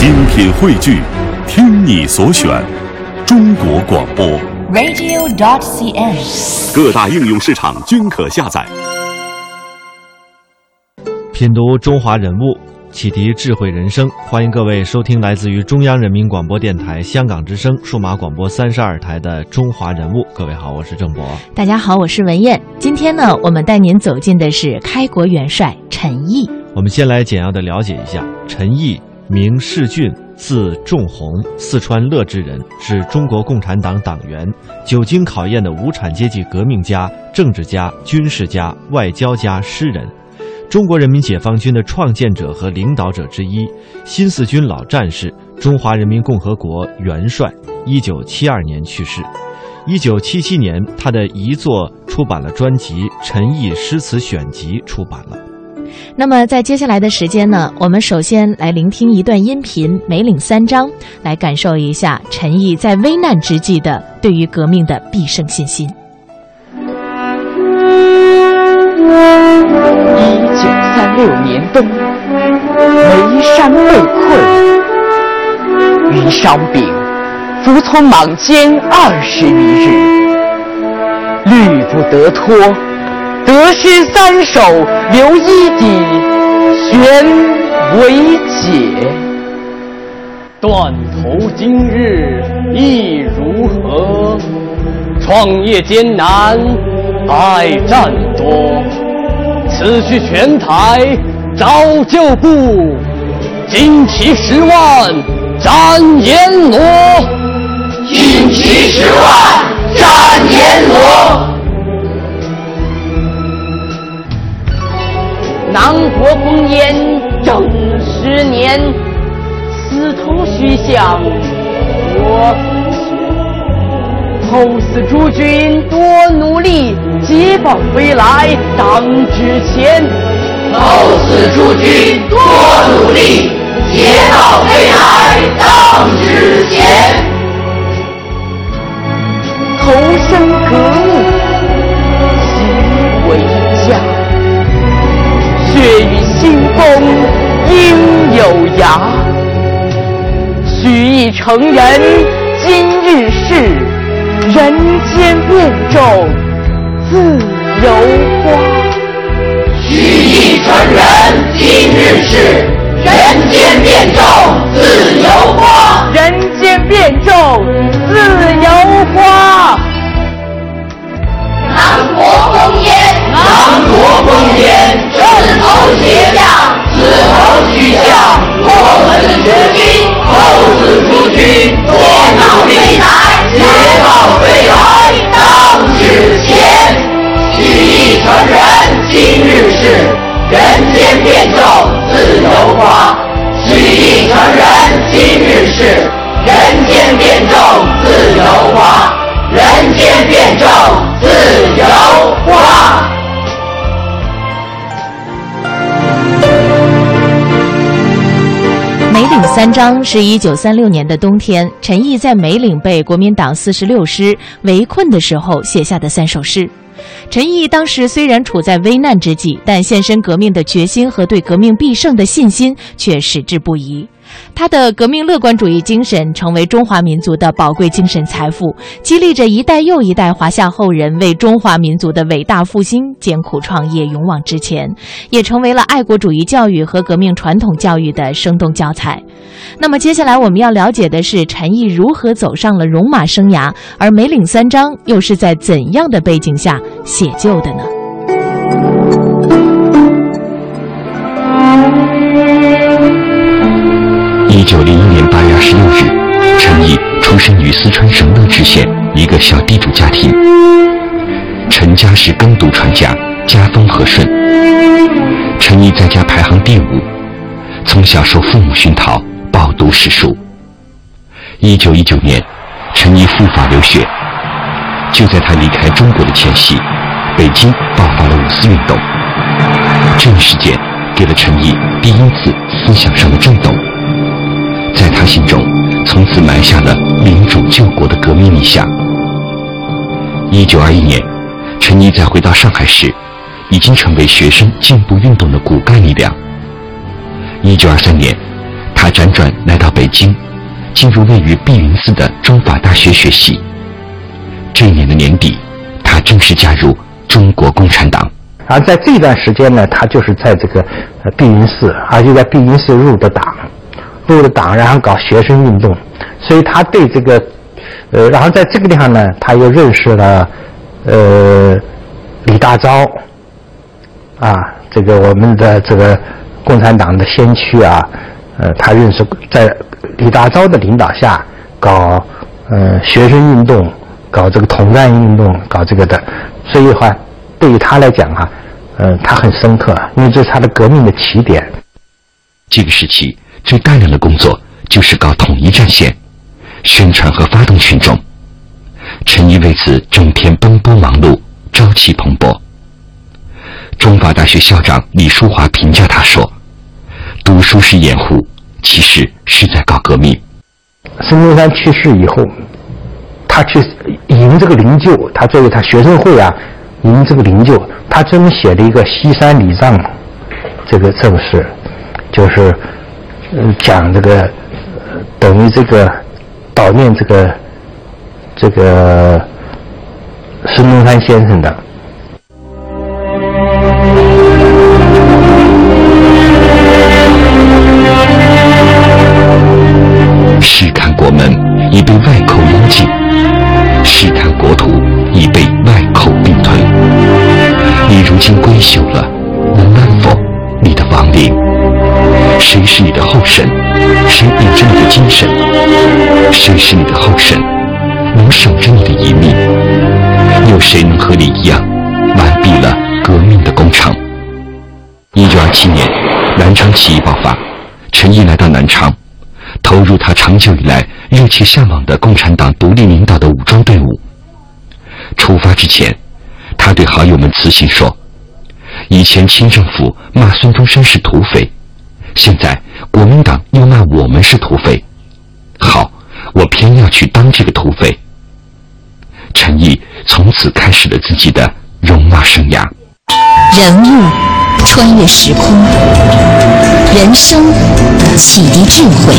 精品汇聚，听你所选，中国广播。radio.dot.cn，。各大应用市场均可下载。品读中华人物，启迪智慧人生。欢迎各位收听来自于中央人民广播电台香港之声数码广播三十二台的《中华人物》。各位好，我是郑博。大家好，我是文艳。今天呢，我们带您走进的是开国元帅陈毅。我们先来简要的了解一下陈毅。名世俊，字仲宏，四川乐至人，是中国共产党党员，久经考验的无产阶级革命家、政治家、军事家、外交家、诗人，中国人民解放军的创建者和领导者之一，新四军老战士，中华人民共和国元帅。一九七二年去世。一九七七年，他的遗作出版了专辑《陈毅诗词选集》，出版了。那么，在接下来的时间呢，我们首先来聆听一段音频《梅岭三章》，来感受一下陈毅在危难之际的对于革命的必胜信心。一九三六年冬，眉山被困，余伤兵服从莽间二十余日，虑不得脱。得失三首留一底，悬为解。断头今日意如何？创业艰难，爱战多。此去全台招旧部，旌旗十万斩阎罗。旌旗十万斩阎罗。南国烽烟正十年，司徒须向我前。后嗣诸君多努力，捷报飞来当之前。后嗣诸君多努力，捷报飞来当之前。投身革腥风应有涯，许意成人今日事，人间变种自由花。许意成人今日事，人间变种自由花。人间变种自由花。南国烽烟，南国烽烟，自头斜亮，自头须向。后嗣诸君，后嗣诸君，多努力来，捷报飞来当之前。许意成人今日事，人间变种自由花。许意成人今日事，人间变种自由花。人间变种自由花。三章是一九三六年的冬天，陈毅在梅岭被国民党四十六师围困的时候写下的三首诗。陈毅当时虽然处在危难之际，但献身革命的决心和对革命必胜的信心却矢志不移。他的革命乐观主义精神成为中华民族的宝贵精神财富，激励着一代又一代华夏后人为中华民族的伟大复兴艰苦创业、勇往直前，也成为了爱国主义教育和革命传统教育的生动教材。那么，接下来我们要了解的是陈毅如何走上了戎马生涯，而梅岭三章又是在怎样的背景下写就的呢？一九零一年八月二十六日，陈毅出生于四川省乐至县一个小地主家庭。陈家是耕读传家，家风和顺。陈毅在家排行第五，从小受父母熏陶，饱读诗书。一九一九年，陈毅赴法留学。就在他离开中国的前夕，北京爆发了五四运动。这一事件给了陈毅第一次思想上的震动。在他心中，从此埋下了民主救国的革命理想。一九二一年，陈毅在回到上海时，已经成为学生进步运动的骨干力量。一九二三年，他辗转来到北京，进入位于碧云寺的中法大学学习。这一年的年底，他正式加入中国共产党。而在这段时间呢，他就是在这个碧云寺，而且在碧云寺入的党，入了党，然后搞学生运动，所以他对这个，呃，然后在这个地方呢，他又认识了呃李大钊，啊，这个我们的这个共产党的先驱啊，呃，他认识在李大钊的领导下搞呃学生运动，搞这个统战运动，搞这个的，所以话，对于他来讲哈、呃，他很深刻，因为这是他的革命的起点。这个时期最大量的工作就是搞统一战线、宣传和发动群众。陈毅为此整天奔波忙碌，朝气蓬勃。中法大学校长李淑华评价他说：“读书是掩护，其实是在搞革命。”孙中山去世以后，他去迎这个灵柩，他作为他学生会啊迎这个灵柩，他专门写了一个西山礼葬这个正事，就是嗯讲这个等于这个悼念这个这个孙中山先生的。试看国门已被外寇拥进，试探国土已被外寇并吞。你如今归朽了，能安否你的亡灵？谁是你的后神？谁秉着你的精神？谁是你的后神？能守着你的遗命？有谁能和你一样，完毕了革命的工程？一九二七年，南昌起义爆发，陈毅来到南昌。投入他长久以来热切向往的共产党独立领导的武装队伍。出发之前，他对好友们辞信说：“以前清政府骂孙中山是土匪，现在国民党又骂我们是土匪。好，我偏要去当这个土匪。”陈毅从此开始了自己的戎马生涯。人物穿越时空，人生启迪智慧，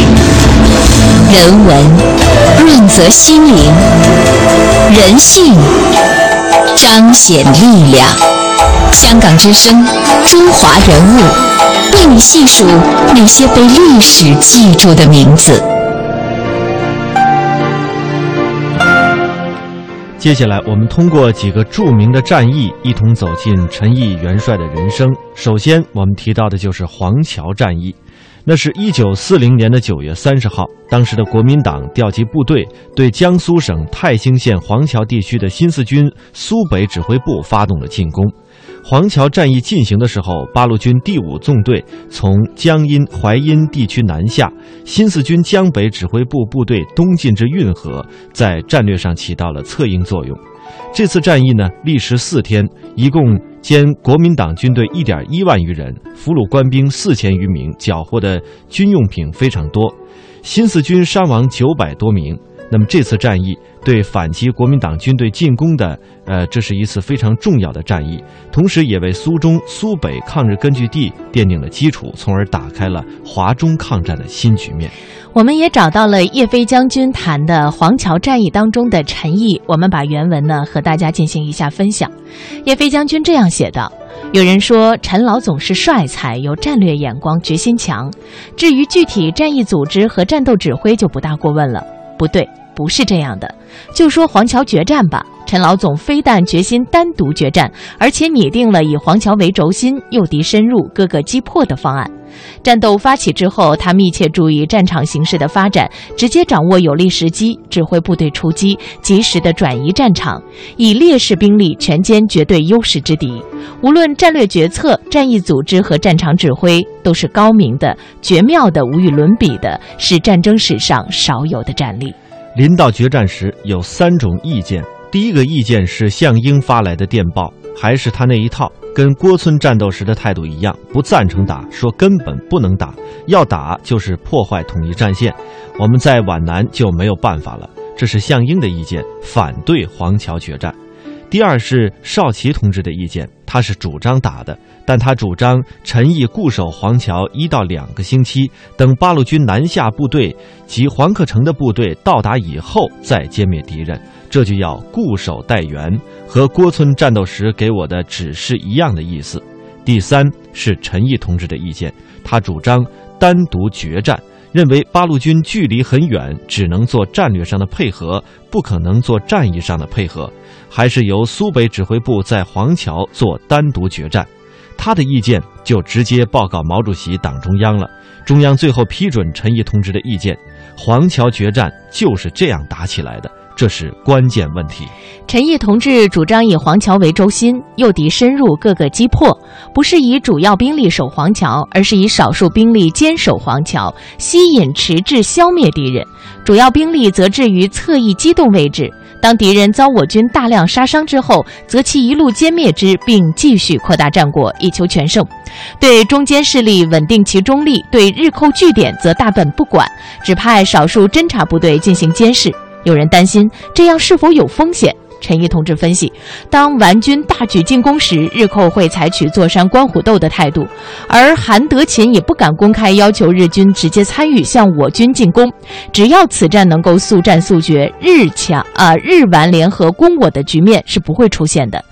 人文润泽心灵，人性彰显力量。香港之声，中华人物，为你细数那些被历史记住的名字。接下来，我们通过几个著名的战役，一同走进陈毅元帅的人生。首先，我们提到的就是黄桥战役，那是一九四零年的九月三十号，当时的国民党调集部队对江苏省泰兴县黄桥地区的新四军苏北指挥部发动了进攻。黄桥战役进行的时候，八路军第五纵队从江阴、淮阴地区南下，新四军江北指挥部部队东进至运河，在战略上起到了策应作用。这次战役呢，历时四天，一共歼国民党军队一点一万余人，俘虏官兵四千余名，缴获的军用品非常多。新四军伤亡九百多名。那么这次战役对反击国民党军队进攻的，呃，这是一次非常重要的战役，同时也为苏中、苏北抗日根据地奠定了基础，从而打开了华中抗战的新局面。我们也找到了叶飞将军谈的黄桥战役当中的陈毅，我们把原文呢和大家进行一下分享。叶飞将军这样写道：“有人说陈老总是帅才，有战略眼光，决心强。至于具体战役组织和战斗指挥，就不大过问了。不对。”不是这样的，就说黄桥决战吧。陈老总非但决心单独决战，而且拟定了以黄桥为轴心、诱敌深入、各个击破的方案。战斗发起之后，他密切注意战场形势的发展，直接掌握有利时机，指挥部队出击，及时的转移战场，以劣势兵力全歼绝对优势之敌。无论战略决策、战役组织和战场指挥，都是高明的、绝妙的、无与伦比的，是战争史上少有的战例。临到决战时，有三种意见。第一个意见是项英发来的电报，还是他那一套，跟郭村战斗时的态度一样，不赞成打，说根本不能打，要打就是破坏统一战线，我们在皖南就没有办法了。这是项英的意见，反对黄桥决战。第二是少奇同志的意见，他是主张打的，但他主张陈毅固守黄桥一到两个星期，等八路军南下部队及黄克诚的部队到达以后再歼灭敌人，这就要固守待援，和郭村战斗时给我的指示一样的意思。第三是陈毅同志的意见，他主张单独决战。认为八路军距离很远，只能做战略上的配合，不可能做战役上的配合，还是由苏北指挥部在黄桥做单独决战。他的意见就直接报告毛主席党中央了，中央最后批准陈毅同志的意见，黄桥决战就是这样打起来的。这是关键问题。陈毅同志主张以黄桥为轴心，诱敌深入，各个击破，不是以主要兵力守黄桥，而是以少数兵力坚守黄桥，吸引、迟滞、消灭敌人；主要兵力则置于侧翼机动位置。当敌人遭我军大量杀伤之后，则其一路歼灭之，并继续扩大战果，以求全胜。对中间势力稳定其中立，对日寇据点则大本不管，只派少数侦察部队进行监视。有人担心这样是否有风险？陈毅同志分析，当顽军大举进攻时，日寇会采取坐山观虎斗的态度，而韩德勤也不敢公开要求日军直接参与向我军进攻。只要此战能够速战速决，日强啊日顽联合攻我的局面是不会出现的。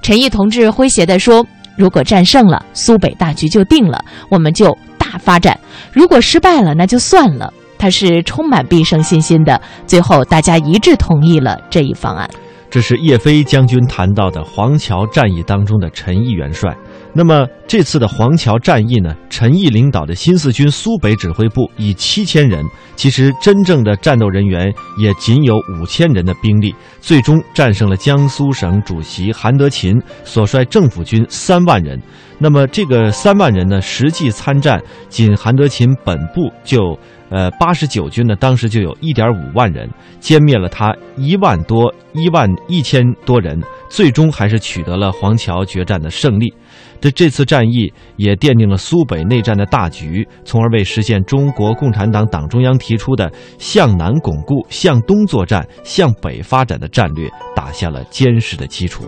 陈毅同志诙谐地说：“如果战胜了，苏北大局就定了，我们就大发展；如果失败了，那就算了。”他是充满必胜信心的。最后，大家一致同意了这一方案。这是叶飞将军谈到的黄桥战役当中的陈毅元帅。那么这次的黄桥战役呢？陈毅领导的新四军苏北指挥部以七千人，其实真正的战斗人员也仅有五千人的兵力，最终战胜了江苏省主席韩德勤所率政府军三万人。那么这个三万人呢，实际参战，仅韩德勤本部就。呃，八十九军呢，当时就有一点五万人，歼灭了他一万多一万一千多人，最终还是取得了黄桥决战的胜利。这这次战役也奠定了苏北内战的大局，从而为实现中国共产党党中央提出的向南巩固、向东作战、向北发展的战略打下了坚实的基础。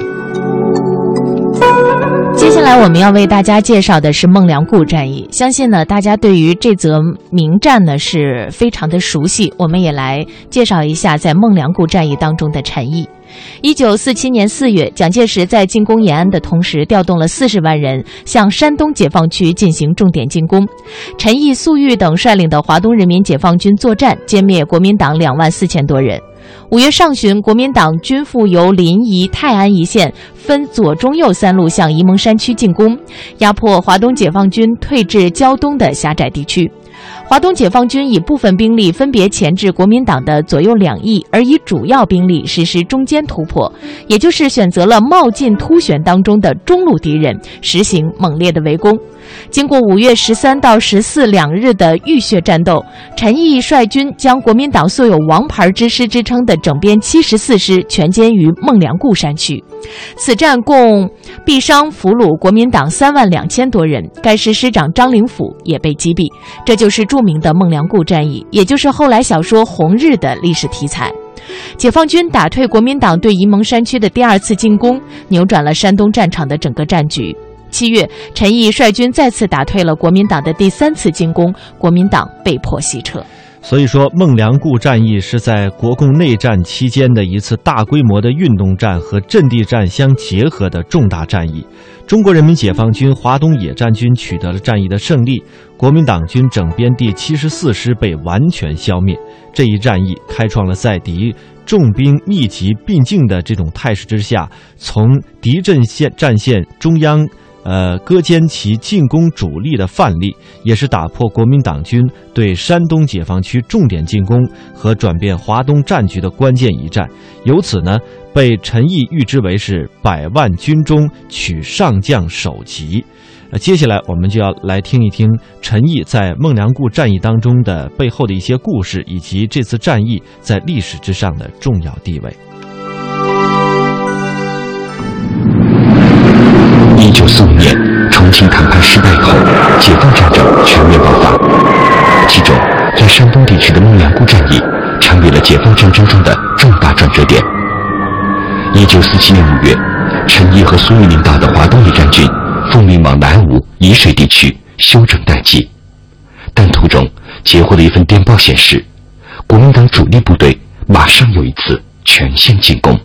接下来我们要为大家介绍的是孟良崮战役。相信呢，大家对于这则名战呢是非常的熟悉。我们也来介绍一下在孟良崮战役当中的陈毅。一九四七年四月，蒋介石在进攻延安的同时，调动了四十万人向山东解放区进行重点进攻。陈毅、粟裕等率领的华东人民解放军作战，歼灭国民党两万四千多人。五月上旬，国民党军复由临沂、泰安一线分左、中、右三路向沂蒙山区进攻，压迫华东解放军退至胶东的狭窄地区。华东解放军以部分兵力分别钳制国民党的左右两翼，而以主要兵力实施中间突破，也就是选择了冒进突选当中的中路敌人，实行猛烈的围攻。经过五月十三到十四两日的浴血战斗，陈毅率军将国民党素有“王牌之师”之称的整编七十四师全歼于孟良崮山区。此战共毙伤俘虏国民党三万两千多人，该师师长张灵甫也被击毙。这就是著名的孟良崮战役，也就是后来小说《红日》的历史题材。解放军打退国民党对沂蒙山区的第二次进攻，扭转了山东战场的整个战局。七月，陈毅率军再次打退了国民党的第三次进攻，国民党被迫西撤。所以说，孟良崮战役是在国共内战期间的一次大规模的运动战和阵地战相结合的重大战役。中国人民解放军华东野战军取得了战役的胜利，国民党军整编第七十四师被完全消灭。这一战役开创了在敌重兵密集并进的这种态势之下，从敌阵线战线中央。呃，割歼其进攻主力的范例，也是打破国民党军对山东解放区重点进攻和转变华东战局的关键一战。由此呢，被陈毅预知为是百万军中取上将首级。呃，接下来我们就要来听一听陈毅在孟良崮战役当中的背后的一些故事，以及这次战役在历史之上的重要地位。重庆谈判失败后，解放战争全面爆发。其中，在山东地区的孟良崮战役，成为了解放战争中的重大转折点。一九四七年五月，陈毅和苏玉领导的华东野战军奉命往南吴沂水地区休整待机，但途中截获的一份电报显示，国民党主力部队马上有一次全线进攻。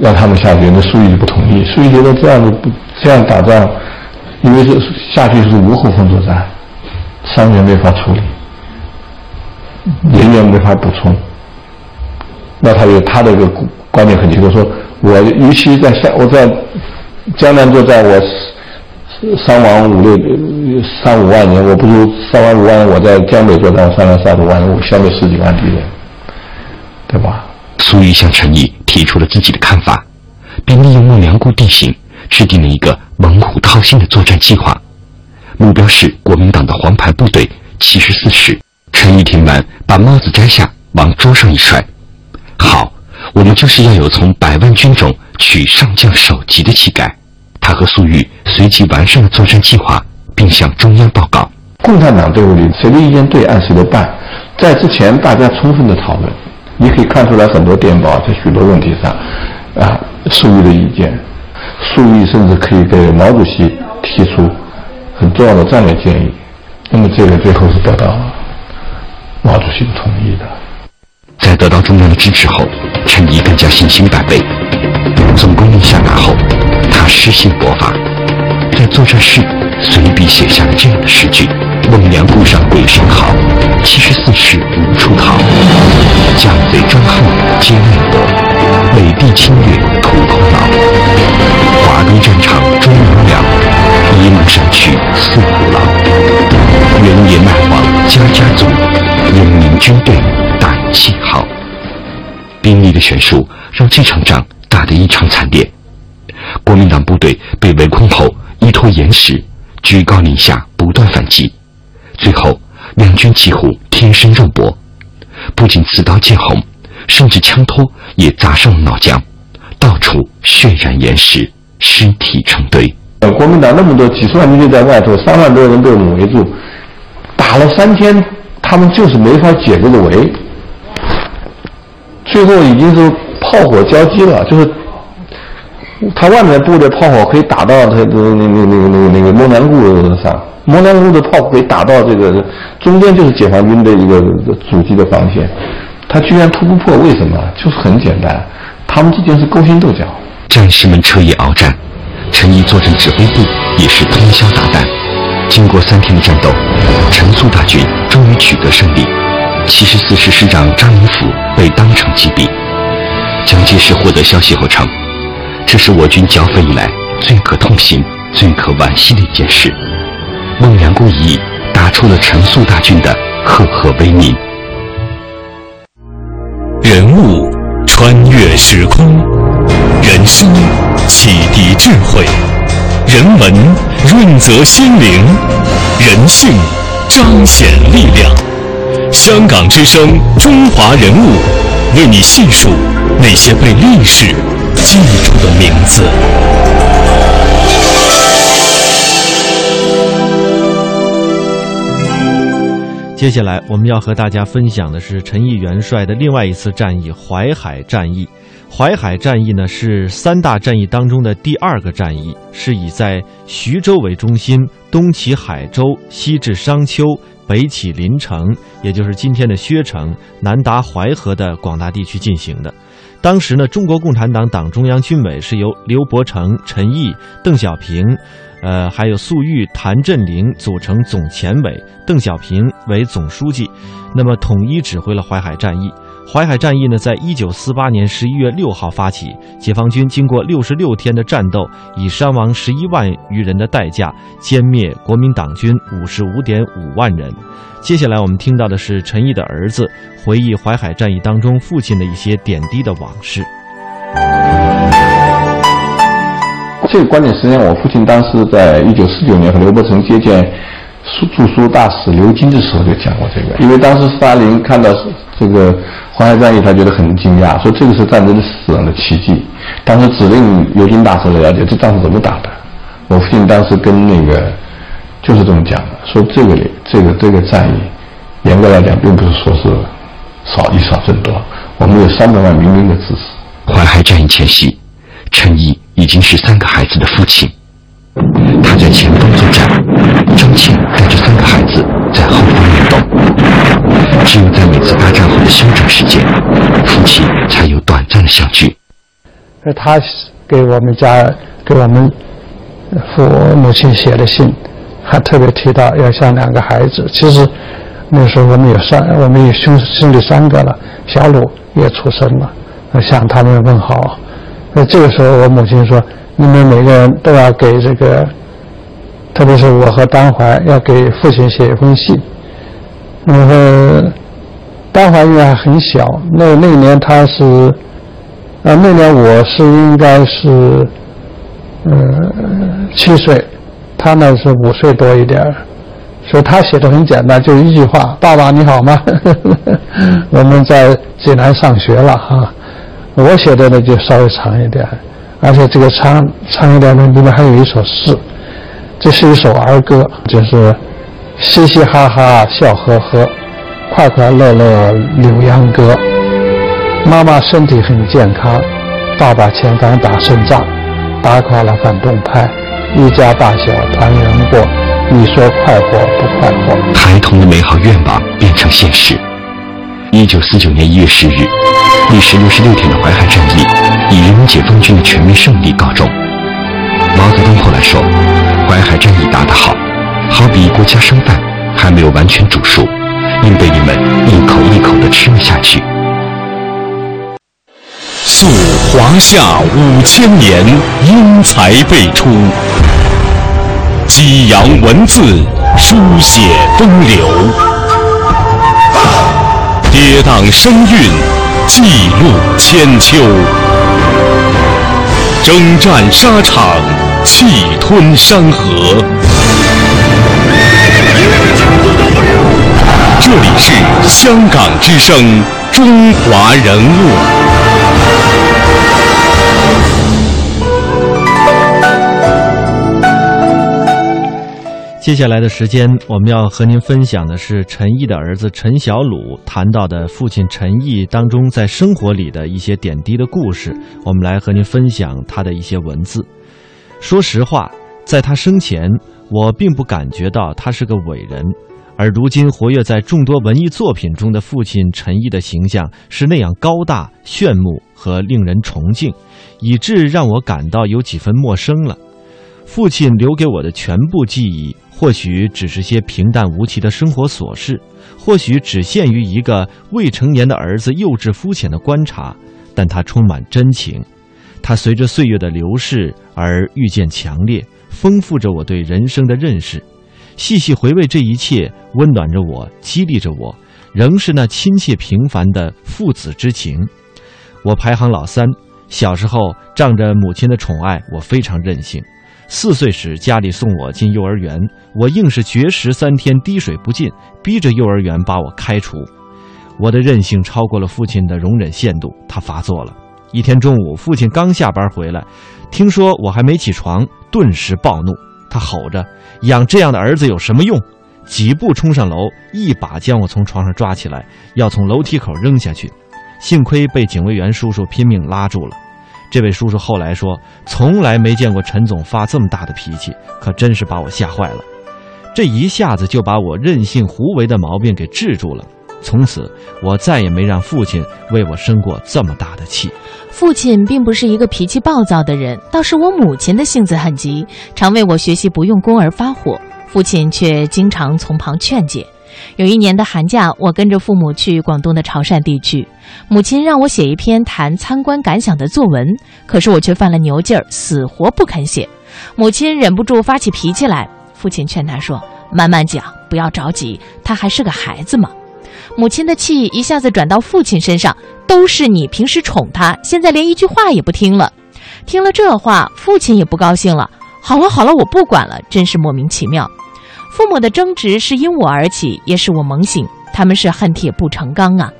让他们下去，那苏玉不同意。苏玉觉得这样子不这样打仗，因为是下去是无后方作战，伤员没法处理，人员没法补充。那他有他的一个观点很清楚，说我与其在下我在江南作战，我伤亡五六三五万人，我不如伤亡五万人，我在江北作战，伤亡三五万人，我消灭十几万敌人，对吧？苏玉向陈毅提出了自己的看法，并利用孟良崮地形制定了一个猛虎掏心的作战计划，目标是国民党的黄牌部队七十四师。陈毅听完，把帽子摘下，往桌上一摔。好，我们就是要有从百万军中取上将首级的气概。他和粟裕随即完善了作战计划，并向中央报告。共产党队伍里谁的意见对，按谁的办。在之前，大家充分的讨论，你可以看出来很多电报，在许多问题上，啊，粟裕的意见，粟裕甚至可以给毛主席提出很重要的战略建议。那么这个最后是得到毛主席的同意的。在得到中央的支持后，陈毅更加信心百倍。总攻令下达后，他诗信勃发，在作战室随笔写下了这样的诗句：“孟良崮上鬼神好，七十四师无处逃。将贼专横皆内夺，北地侵略土空劳。华东战场终无两，一路山区四虎牢。原野蛮荒家家足，人民军队胆。”气号，兵力的悬殊让这场仗打得异常惨烈。国民党部队被围困后，依托岩石，居高临下不断反击，最后两军几乎天生肉搏，不仅刺刀见红，甚至枪托也砸上了脑浆，到处血染岩石，尸体成堆。国民党那么多几十万军队在外头，三万多人被我们围住，打了三天，他们就是没法解这个围。最后已经是炮火交击了，就是他外面布的炮火可以打到他的那那那个那个那个孟良崮上，孟良崮的炮可以打到这个中间，就是解放军的一个阻击的防线，他居然突不破，为什么？就是很简单，他们之间是勾心斗角。战士们彻夜鏖战，陈毅坐镇指挥部也是通宵达旦。经过三天的战斗，陈粟大军终于取得胜利。七十四师师长张灵甫被当场击毙。蒋介石获得消息后称：“这是我军剿匪以来最可痛心、最可惋惜的一件事。”孟良崮一役打出了陈粟大军的赫赫威名。人物穿越时空，人生启迪智慧，人文润泽心灵，人性彰显力量。香港之声，中华人物，为你细数那些被历史记住的名字。接下来，我们要和大家分享的是陈毅元帅的另外一次战役——淮海战役。淮海战役呢，是三大战役当中的第二个战役，是以在徐州为中心，东起海州，西至商丘。北起临城，也就是今天的薛城，南达淮河的广大地区进行的。当时呢，中国共产党党中央军委是由刘伯承、陈毅、邓小平，呃，还有粟裕、谭震林组成总前委，邓小平为总书记，那么统一指挥了淮海战役。淮海战役呢，在一九四八年十一月六号发起，解放军经过六十六天的战斗，以伤亡十一万余人的代价歼灭国民党军五十五点五万人。接下来我们听到的是陈毅的儿子回忆淮海战役当中父亲的一些点滴的往事。这个观点实际上，我父亲当时在一九四九年和刘伯承接见。书驻苏大使刘金的时候就讲过这个，因为当时斯大林看到这个淮海战役，他觉得很惊讶，说这个是战争的史上的奇迹。当时指令刘金大使了解这仗是怎么打的。我父亲当时跟那个就是这么讲的，说这个这个这个战役，严格来讲并不是说是少以少胜多，我们有三百万民兵的支持。淮海战役前夕，陈毅已经是三个孩子的父亲，他在前方作战，张倩带着三个孩子在后方运动。只有在每次大战后的休整时间，夫妻才有短暂的相聚。他给我们家给我们父母亲写的信，还特别提到要像两个孩子。其实那时候我们有三，我们有兄兄弟三个了，小鲁也出生了，向他们问好。那这个时候我母亲说：“你们每个人都要给这个，特别是我和丹怀要给父亲写一封信。”那么丹怀因为还很小，那那年他是。啊，那年我是应该是，呃，七岁，他呢是五岁多一点所以他写的很简单，就一句话：“爸爸你好吗？” 我们在济南上学了哈。我写的呢就稍微长一点，而且这个长长一点呢里面还有一首诗，这是一首儿歌，就是嘻嘻哈哈笑呵呵，快快乐乐柳秧歌。妈妈身体很健康，爸爸前方打胜仗，打垮了反动派，一家大小团圆过。你说快活不快活？孩童的美好愿望变成现实。一九四九年一月十日，历时六十六天的淮海战役以人民解放军的全面胜利告终。毛泽东后来说，淮海战役打得好，好比国家生饭还没有完全煮熟，硬被你们一口一口地吃了下去。溯华夏五千年，英才辈出；激扬文字，书写风流；跌宕声韵，记录千秋；征战沙场，气吞山河。这里是香港之声《中华人物》。接下来的时间，我们要和您分享的是陈毅的儿子陈小鲁谈到的父亲陈毅当中在生活里的一些点滴的故事。我们来和您分享他的一些文字。说实话，在他生前，我并不感觉到他是个伟人，而如今活跃在众多文艺作品中的父亲陈毅的形象是那样高大、炫目和令人崇敬，以致让我感到有几分陌生了。父亲留给我的全部记忆。或许只是些平淡无奇的生活琐事，或许只限于一个未成年的儿子幼稚肤浅的观察，但它充满真情。它随着岁月的流逝而愈见强烈，丰富着我对人生的认识。细细回味这一切，温暖着我，激励着我，仍是那亲切平凡的父子之情。我排行老三，小时候仗着母亲的宠爱，我非常任性。四岁时，家里送我进幼儿园，我硬是绝食三天，滴水不进，逼着幼儿园把我开除。我的任性超过了父亲的容忍限度，他发作了。一天中午，父亲刚下班回来，听说我还没起床，顿时暴怒。他吼着：“养这样的儿子有什么用？”几步冲上楼，一把将我从床上抓起来，要从楼梯口扔下去。幸亏被警卫员叔叔拼命拉住了。这位叔叔后来说，从来没见过陈总发这么大的脾气，可真是把我吓坏了。这一下子就把我任性胡为的毛病给治住了。从此，我再也没让父亲为我生过这么大的气。父亲并不是一个脾气暴躁的人，倒是我母亲的性子很急，常为我学习不用功而发火，父亲却经常从旁劝解。有一年的寒假，我跟着父母去广东的潮汕地区，母亲让我写一篇谈参观感想的作文，可是我却犯了牛劲儿，死活不肯写。母亲忍不住发起脾气来，父亲劝她说：“慢慢讲，不要着急，他还是个孩子嘛。”母亲的气一下子转到父亲身上，都是你平时宠他，现在连一句话也不听了。听了这话，父亲也不高兴了。好了好了，我不管了，真是莫名其妙。父母的争执是因我而起，也使我猛醒。他们是恨铁不成钢啊！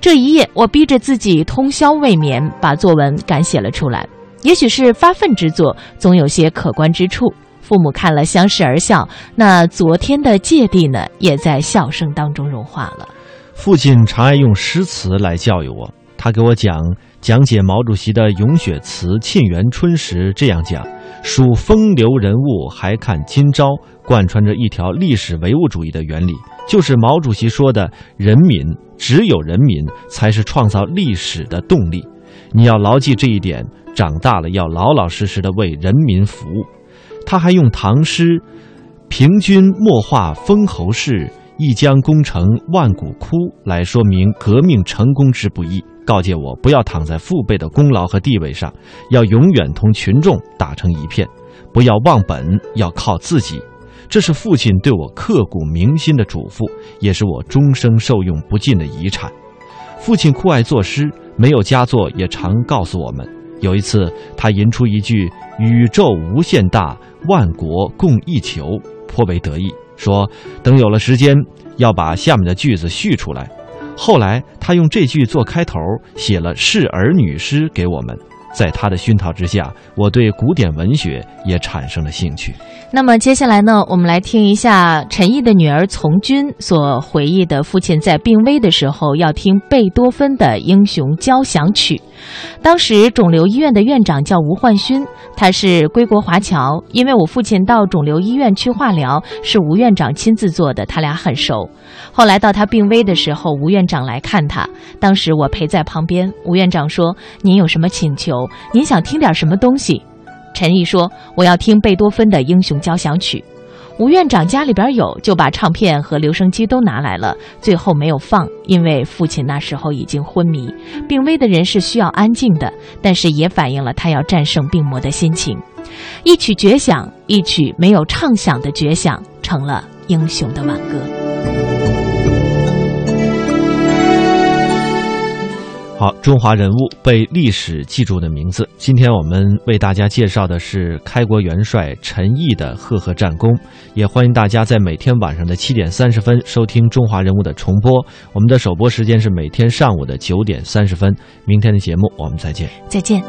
这一夜，我逼着自己通宵未眠，把作文赶写了出来。也许是发愤之作，总有些可观之处。父母看了，相视而笑。那昨天的芥蒂呢，也在笑声当中融化了。父亲常爱用诗词来教育我。他给我讲讲解毛主席的咏雪词《沁园春》时这样讲：数风流人物，还看今朝，贯穿着一条历史唯物主义的原理，就是毛主席说的“人民只有人民才是创造历史的动力”。你要牢记这一点，长大了要老老实实的为人民服务。他还用唐诗“平君莫话封侯事，一将功成万骨枯”来说明革命成功之不易。告诫我不要躺在父辈的功劳和地位上，要永远同群众打成一片，不要忘本，要靠自己。这是父亲对我刻骨铭心的嘱咐，也是我终生受用不尽的遗产。父亲酷爱作诗，没有佳作也常告诉我们。有一次，他吟出一句“宇宙无限大，万国共一球”，颇为得意，说等有了时间，要把下面的句子续出来。后来，他用这句做开头，写了示儿女诗给我们。在他的熏陶之下，我对古典文学也产生了兴趣。那么接下来呢，我们来听一下陈毅的女儿从军所回忆的父亲在病危的时候要听贝多芬的《英雄交响曲》。当时肿瘤医院的院长叫吴焕勋，他是归国华侨。因为我父亲到肿瘤医院去化疗是吴院长亲自做的，他俩很熟。后来到他病危的时候，吴院长来看他，当时我陪在旁边。吴院长说：“您有什么请求？您想听点什么东西？”陈毅说：“我要听贝多芬的《英雄交响曲》。”吴院长家里边有，就把唱片和留声机都拿来了，最后没有放，因为父亲那时候已经昏迷，病危的人是需要安静的，但是也反映了他要战胜病魔的心情。一曲绝响，一曲没有唱响的绝响，成了英雄的挽歌。好，中华人物被历史记住的名字。今天我们为大家介绍的是开国元帅陈毅的赫赫战功，也欢迎大家在每天晚上的七点三十分收听《中华人物》的重播。我们的首播时间是每天上午的九点三十分。明天的节目我们再见。再见。